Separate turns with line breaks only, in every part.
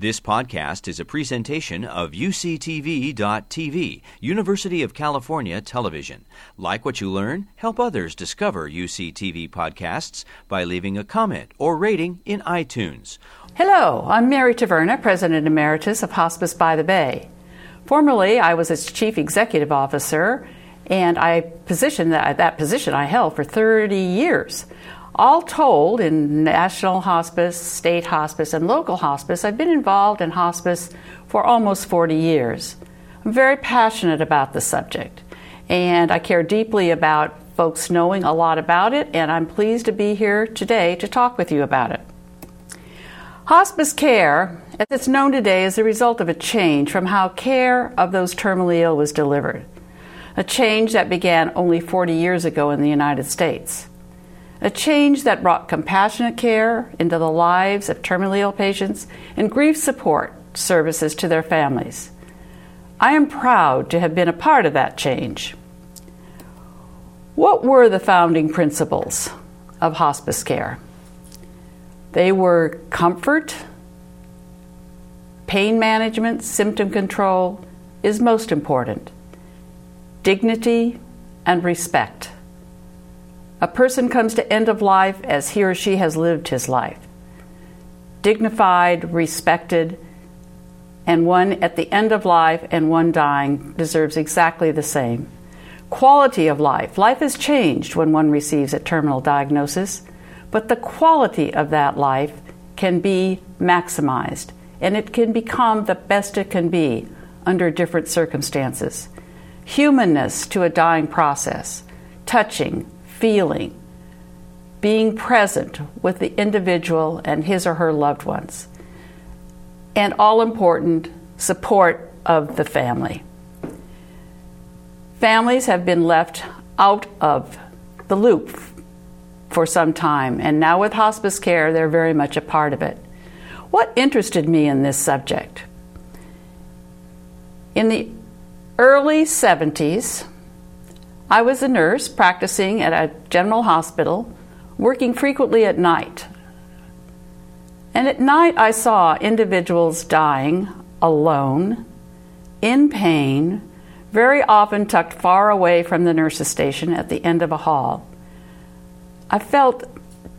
This podcast is a presentation of UCTV.tv, University of California Television. Like what you learn, help others discover UCTV podcasts by leaving a comment or rating in iTunes.
Hello, I'm Mary Taverna, President Emeritus of Hospice by the Bay. Formerly, I was its Chief Executive Officer, and I positioned that, that position I held for 30 years. All told, in national hospice, state hospice, and local hospice, I've been involved in hospice for almost 40 years. I'm very passionate about the subject, and I care deeply about folks knowing a lot about it, and I'm pleased to be here today to talk with you about it. Hospice care, as it's known today, is the result of a change from how care of those terminally ill was delivered, a change that began only 40 years ago in the United States a change that brought compassionate care into the lives of terminally ill patients and grief support services to their families. I am proud to have been a part of that change. What were the founding principles of hospice care? They were comfort, pain management, symptom control is most important, dignity, and respect. A person comes to end of life as he or she has lived his life. Dignified, respected, and one at the end of life and one dying deserves exactly the same. Quality of life. Life is changed when one receives a terminal diagnosis, but the quality of that life can be maximized and it can become the best it can be under different circumstances. Humanness to a dying process, touching, feeling, being present with the individual and his or her loved ones, and all important, support of the family. Families have been left out of the loop for some time, and now with hospice care, they're very much a part of it. What interested me in this subject? In the early 70s, I was a nurse practicing at a general hospital, working frequently at night. And at night, I saw individuals dying alone, in pain, very often tucked far away from the nurse's station at the end of a hall. I felt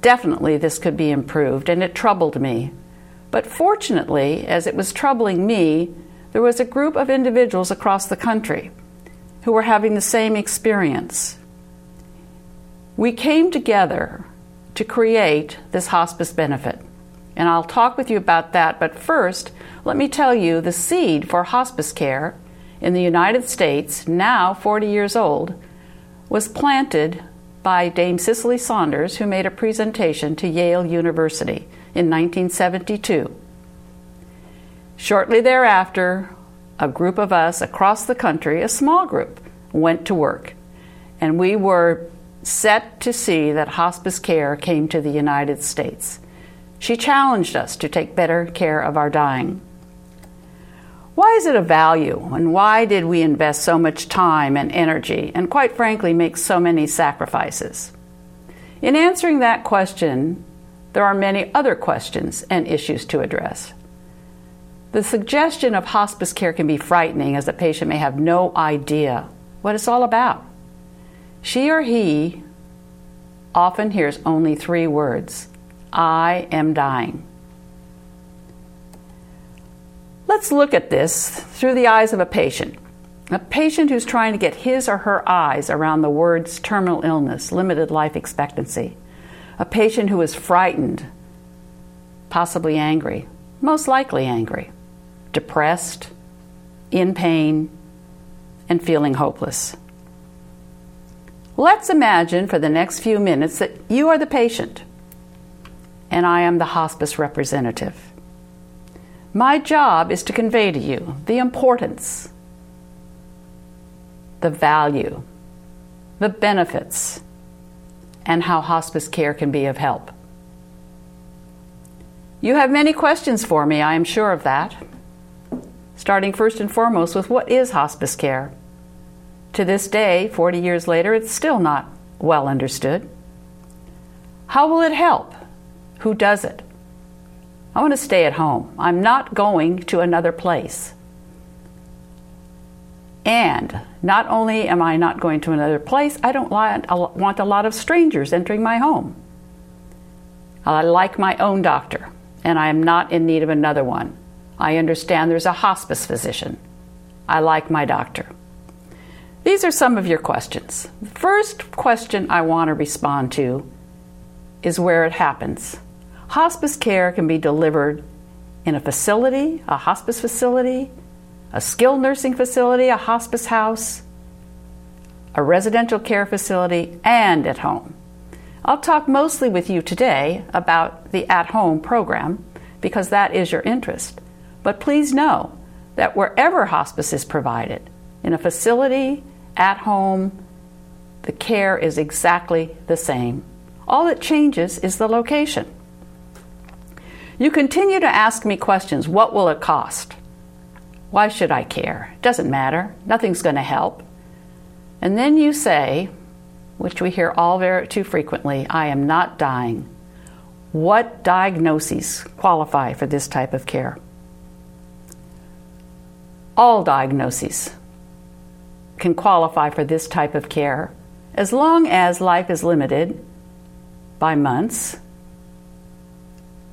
definitely this could be improved, and it troubled me. But fortunately, as it was troubling me, there was a group of individuals across the country who were having the same experience. We came together to create this hospice benefit. And I'll talk with you about that, but first, let me tell you the seed for hospice care in the United States, now 40 years old, was planted by Dame Cicely Saunders, who made a presentation to Yale University in 1972. Shortly thereafter, a group of us across the country, a small group, went to work. And we were set to see that hospice care came to the United States. She challenged us to take better care of our dying. Why is it a value, and why did we invest so much time and energy, and quite frankly, make so many sacrifices? In answering that question, there are many other questions and issues to address. The suggestion of hospice care can be frightening as the patient may have no idea what it's all about. She or he often hears only three words I am dying. Let's look at this through the eyes of a patient. A patient who's trying to get his or her eyes around the words terminal illness, limited life expectancy. A patient who is frightened, possibly angry, most likely angry depressed, in pain, and feeling hopeless. Let's imagine for the next few minutes that you are the patient and I am the hospice representative. My job is to convey to you the importance, the value, the benefits, and how hospice care can be of help. You have many questions for me, I am sure of that starting first and foremost with what is hospice care. To this day, 40 years later, it's still not well understood. How will it help? Who does it? I want to stay at home. I'm not going to another place. And not only am I not going to another place, I don't want a lot of strangers entering my home. I like my own doctor, and I am not in need of another one. I understand there's a hospice physician. I like my doctor. These are some of your questions. The first question I want to respond to is where it happens. Hospice care can be delivered in a facility, a hospice facility, a skilled nursing facility, a hospice house, a residential care facility, and at home. I'll talk mostly with you today about the at home program because that is your interest. But please know that wherever hospice is provided, in a facility, at home, the care is exactly the same. All that changes is the location. You continue to ask me questions what will it cost? Why should I care? It doesn't matter. Nothing's going to help. And then you say, which we hear all very too frequently, I am not dying. What diagnoses qualify for this type of care? All diagnoses can qualify for this type of care as long as life is limited by months,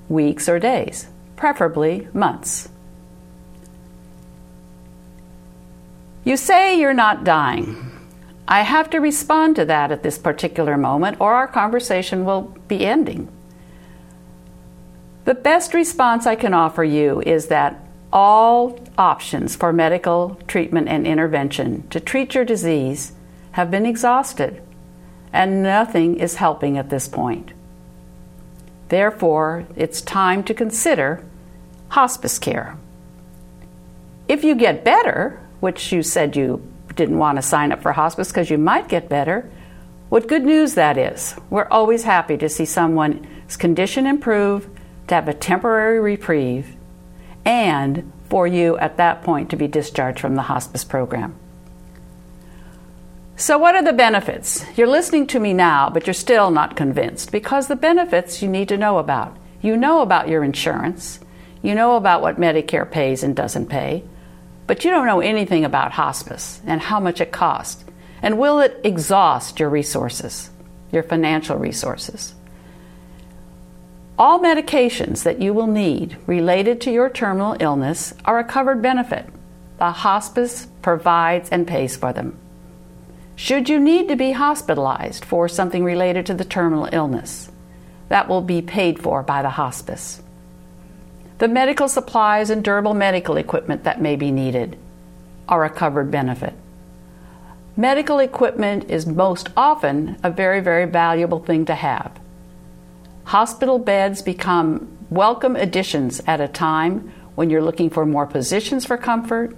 weeks, or days, preferably months. You say you're not dying. I have to respond to that at this particular moment, or our conversation will be ending. The best response I can offer you is that all options for medical treatment and intervention to treat your disease have been exhausted, and nothing is helping at this point. Therefore, it's time to consider hospice care. If you get better, which you said you didn't want to sign up for hospice because you might get better, what good news that is. We're always happy to see someone's condition improve, to have a temporary reprieve, and for you at that point to be discharged from the hospice program. So, what are the benefits? You're listening to me now, but you're still not convinced because the benefits you need to know about. You know about your insurance, you know about what Medicare pays and doesn't pay, but you don't know anything about hospice and how much it costs. And will it exhaust your resources, your financial resources? All medications that you will need related to your terminal illness are a covered benefit. The hospice provides and pays for them. Should you need to be hospitalized for something related to the terminal illness, that will be paid for by the hospice the medical supplies and durable medical equipment that may be needed are a covered benefit. Medical equipment is most often a very, very valuable thing to have. Hospital beds become welcome additions at a time when you're looking for more positions for comfort.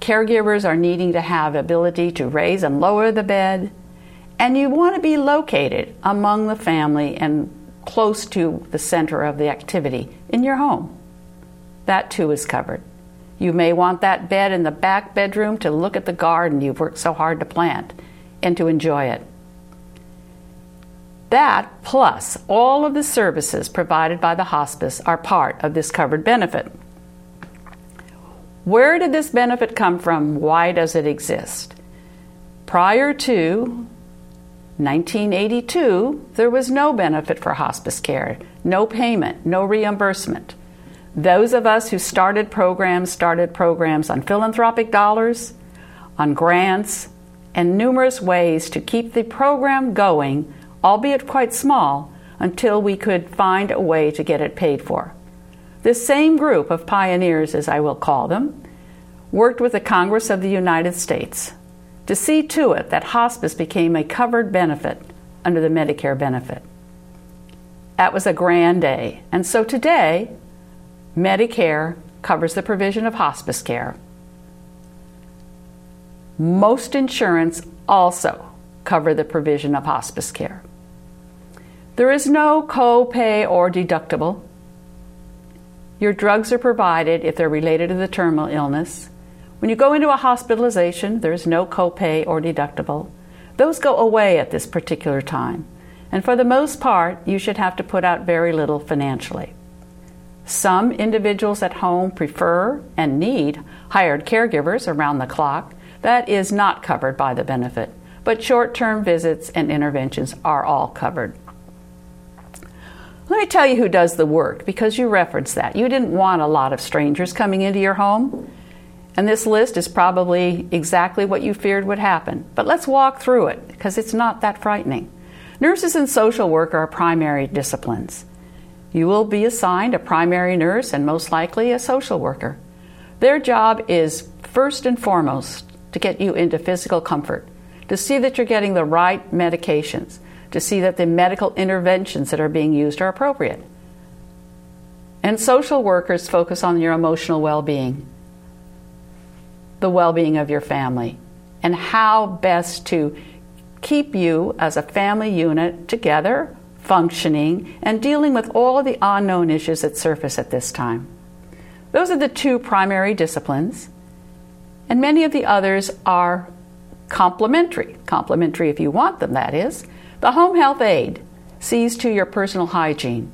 Caregivers are needing to have ability to raise and lower the bed, and you want to be located among the family and close to the center of the activity in your home that too is covered. You may want that bed in the back bedroom to look at the garden you've worked so hard to plant and to enjoy it. That, plus all of the services provided by the hospice, are part of this covered benefit. Where did this benefit come from? Why does it exist? Prior to 1982, there was no benefit for hospice care, no payment, no reimbursement. Those of us who started programs started programs on philanthropic dollars, on grants, and numerous ways to keep the program going, albeit quite small, until we could find a way to get it paid for. This same group of pioneers, as I will call them, worked with the Congress of the United States to see to it that hospice became a covered benefit under the Medicare benefit. That was a grand day. And so today, Medicare covers the provision of hospice care. Most insurance also cover the provision of hospice care. There is no co-pay or deductible. Your drugs are provided if they're related to the terminal illness. When you go into a hospitalization, there is no copay or deductible. Those go away at this particular time. And for the most part, you should have to put out very little financially. Some individuals at home prefer and need hired caregivers around the clock. That is not covered by the benefit, but short term visits and interventions are all covered. Let me tell you who does the work because you referenced that. You didn't want a lot of strangers coming into your home, and this list is probably exactly what you feared would happen. But let's walk through it because it's not that frightening. Nurses and social work are primary disciplines. You will be assigned a primary nurse and most likely a social worker. Their job is first and foremost to get you into physical comfort, to see that you're getting the right medications, to see that the medical interventions that are being used are appropriate. And social workers focus on your emotional well being, the well being of your family, and how best to keep you as a family unit together, functioning, and dealing with all of the unknown issues that surface at this time. Those are the two primary disciplines, and many of the others are complementary. Complementary if you want them, that is. The home health aide sees to your personal hygiene.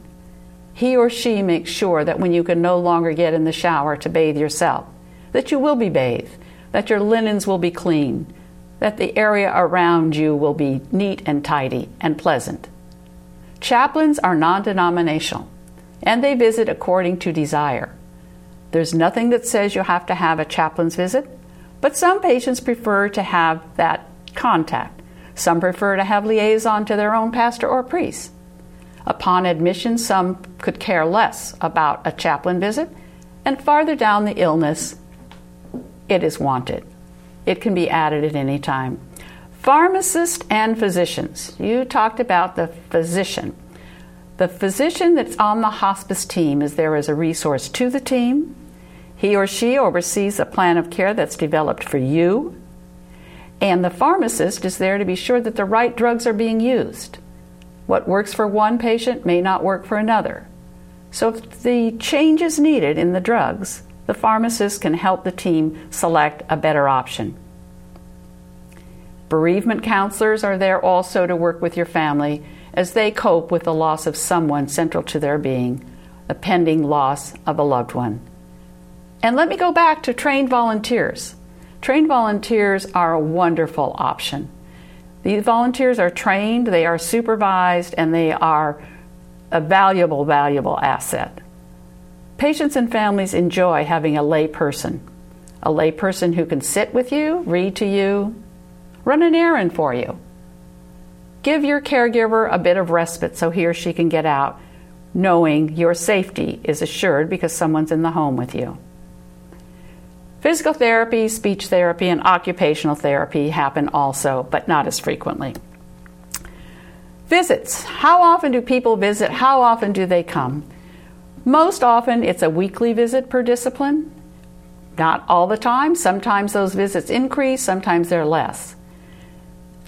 He or she makes sure that when you can no longer get in the shower to bathe yourself, that you will be bathed, that your linens will be clean, that the area around you will be neat and tidy and pleasant. Chaplains are non denominational and they visit according to desire. There's nothing that says you have to have a chaplain's visit, but some patients prefer to have that contact some prefer to have liaison to their own pastor or priest. Upon admission, some could care less about a chaplain visit, and farther down the illness, it is wanted. It can be added at any time. Pharmacists and physicians. You talked about the physician. The physician that's on the hospice team is there as a resource to the team. He or she oversees a plan of care that's developed for you and the pharmacist is there to be sure that the right drugs are being used. What works for one patient may not work for another. So, if the change is needed in the drugs, the pharmacist can help the team select a better option. Bereavement counselors are there also to work with your family as they cope with the loss of someone central to their being, the pending loss of a loved one. And let me go back to trained volunteers. Trained volunteers are a wonderful option. These volunteers are trained, they are supervised, and they are a valuable, valuable asset. Patients and families enjoy having a lay person, a lay person who can sit with you, read to you, run an errand for you. Give your caregiver a bit of respite so he or she can get out, knowing your safety is assured because someone's in the home with you. Physical therapy, speech therapy, and occupational therapy happen also, but not as frequently. Visits. How often do people visit? How often do they come? Most often it's a weekly visit per discipline. Not all the time. Sometimes those visits increase, sometimes they're less.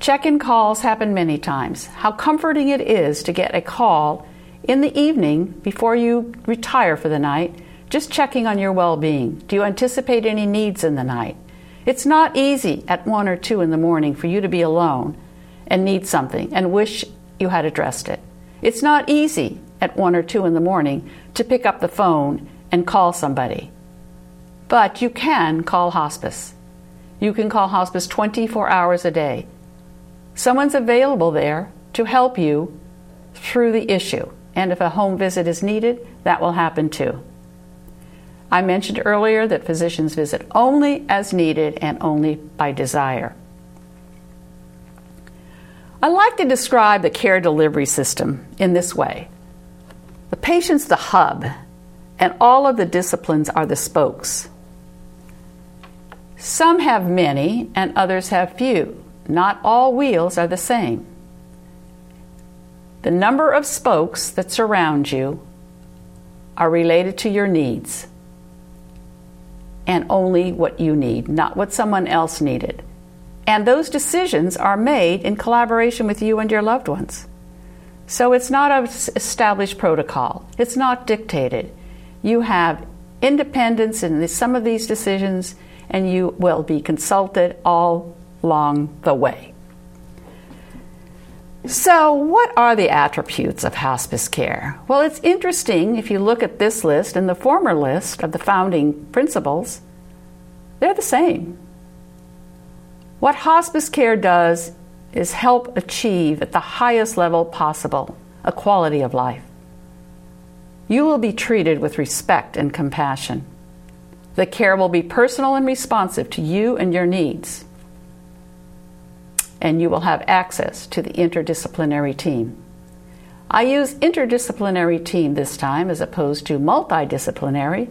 Check in calls happen many times. How comforting it is to get a call in the evening before you retire for the night just checking on your well being. Do you anticipate any needs in the night? It's not easy at 1 or 2 in the morning for you to be alone and need something and wish you had addressed it. It's not easy at 1 or 2 in the morning to pick up the phone and call somebody. But you can call hospice. You can call hospice 24 hours a day. Someone's available there to help you through the issue. And if a home visit is needed, that will happen too. I mentioned earlier that physicians visit only as needed and only by desire. I like to describe the care delivery system in this way the patient's the hub, and all of the disciplines are the spokes. Some have many, and others have few. Not all wheels are the same. The number of spokes that surround you are related to your needs and only what you need, not what someone else needed. And those decisions are made in collaboration with you and your loved ones. So it's not an established protocol, it's not dictated. You have independence in some of these decisions, and you will be consulted all along the way. So, what are the attributes of hospice care? Well, it's interesting if you look at this list and the former list of the founding principles, they're the same. What hospice care does is help achieve at the highest level possible a quality of life. You will be treated with respect and compassion. The care will be personal and responsive to you and your needs and you will have access to the interdisciplinary team. I use interdisciplinary team this time as opposed to multidisciplinary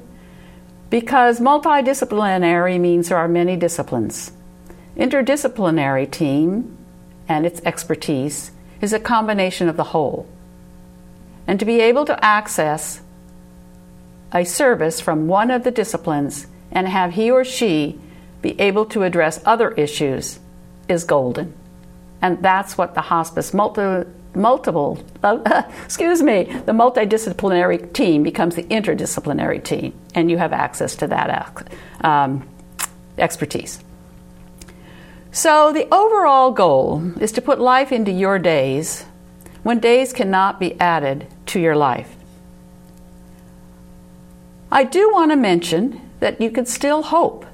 because multidisciplinary means there are many disciplines. Interdisciplinary team and its expertise is a combination of the whole. And to be able to access a service from one of the disciplines and have he or she be able to address other issues is golden. And that's what the hospice multi, multiple, uh, excuse me, the multidisciplinary team becomes the interdisciplinary team, and you have access to that um, expertise. So, the overall goal is to put life into your days when days cannot be added to your life. I do want to mention that you can still hope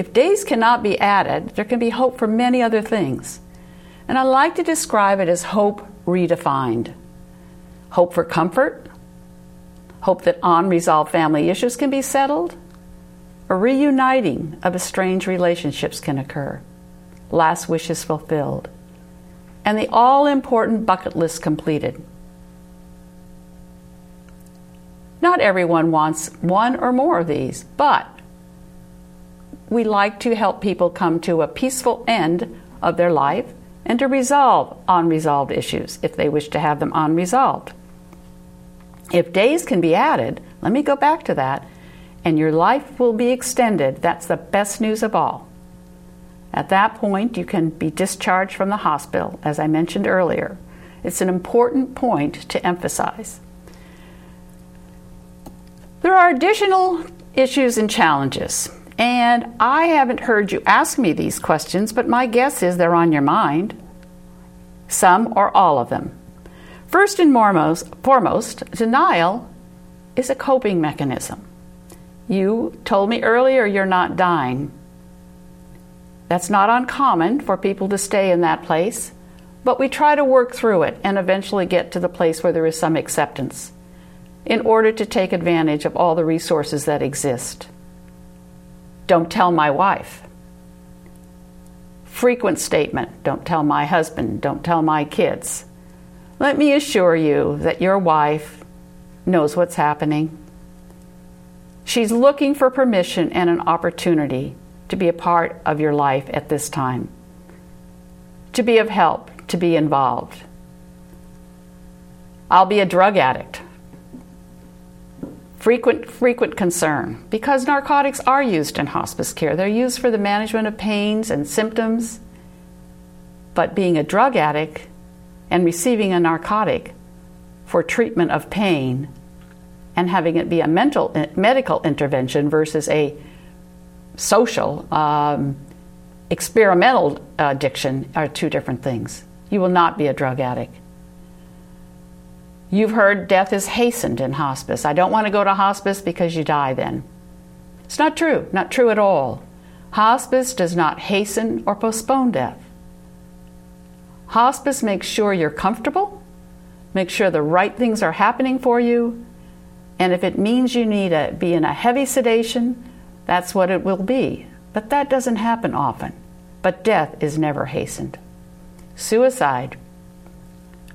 if days cannot be added, there can be hope for many other things. And I like to describe it as hope redefined hope for comfort, hope that unresolved family issues can be settled, a reuniting of estranged relationships can occur, last wishes fulfilled, and the all important bucket list completed. Not everyone wants one or more of these, but we like to help people come to a peaceful end of their life and to resolve unresolved issues if they wish to have them unresolved. If days can be added, let me go back to that, and your life will be extended. That's the best news of all. At that point, you can be discharged from the hospital, as I mentioned earlier. It's an important point to emphasize. There are additional issues and challenges. And I haven't heard you ask me these questions, but my guess is they're on your mind. Some or all of them. First and foremost, foremost, denial is a coping mechanism. You told me earlier you're not dying. That's not uncommon for people to stay in that place, but we try to work through it and eventually get to the place where there is some acceptance in order to take advantage of all the resources that exist. Don't tell my wife. Frequent statement Don't tell my husband. Don't tell my kids. Let me assure you that your wife knows what's happening. She's looking for permission and an opportunity to be a part of your life at this time, to be of help, to be involved. I'll be a drug addict frequent frequent concern because narcotics are used in hospice care. They're used for the management of pains and symptoms. But being a drug addict and receiving a narcotic for treatment of pain and having it be a mental medical intervention versus a social um, experimental addiction are two different things. You will not be a drug addict. You've heard death is hastened in hospice. I don't want to go to hospice because you die then. It's not true, not true at all. Hospice does not hasten or postpone death. Hospice makes sure you're comfortable, makes sure the right things are happening for you, and if it means you need to be in a heavy sedation, that's what it will be. But that doesn't happen often. But death is never hastened. Suicide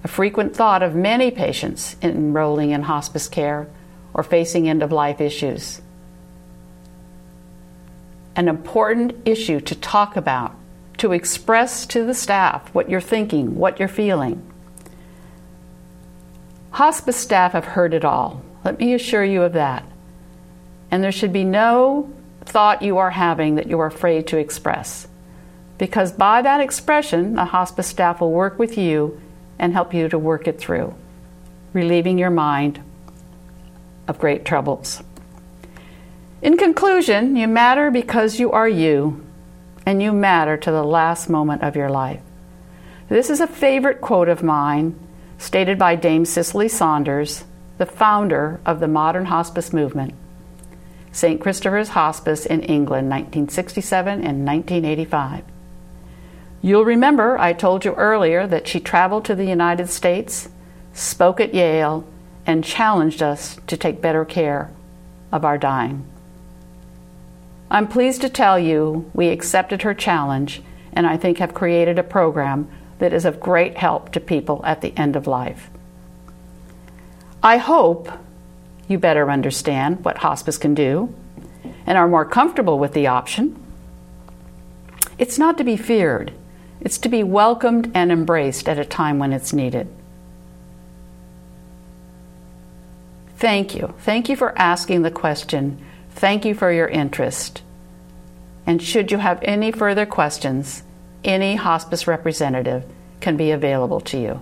a frequent thought of many patients enrolling in hospice care or facing end of life issues. An important issue to talk about, to express to the staff what you're thinking, what you're feeling. Hospice staff have heard it all. Let me assure you of that. And there should be no thought you are having that you are afraid to express. Because by that expression, the hospice staff will work with you and help you to work it through, relieving your mind of great troubles. In conclusion, you matter because you are you, and you matter to the last moment of your life. This is a favorite quote of mine, stated by Dame Cicely Saunders, the founder of the modern hospice movement. St. Christopher's Hospice in England, 1967 and 1985. You'll remember I told you earlier that she traveled to the United States, spoke at Yale, and challenged us to take better care of our dying. I'm pleased to tell you we accepted her challenge and I think have created a program that is of great help to people at the end of life. I hope you better understand what hospice can do and are more comfortable with the option. It's not to be feared, it's to be welcomed and embraced at a time when it's needed. Thank you. Thank you for asking the question. Thank you for your interest. And should you have any further questions, any hospice representative can be available to you.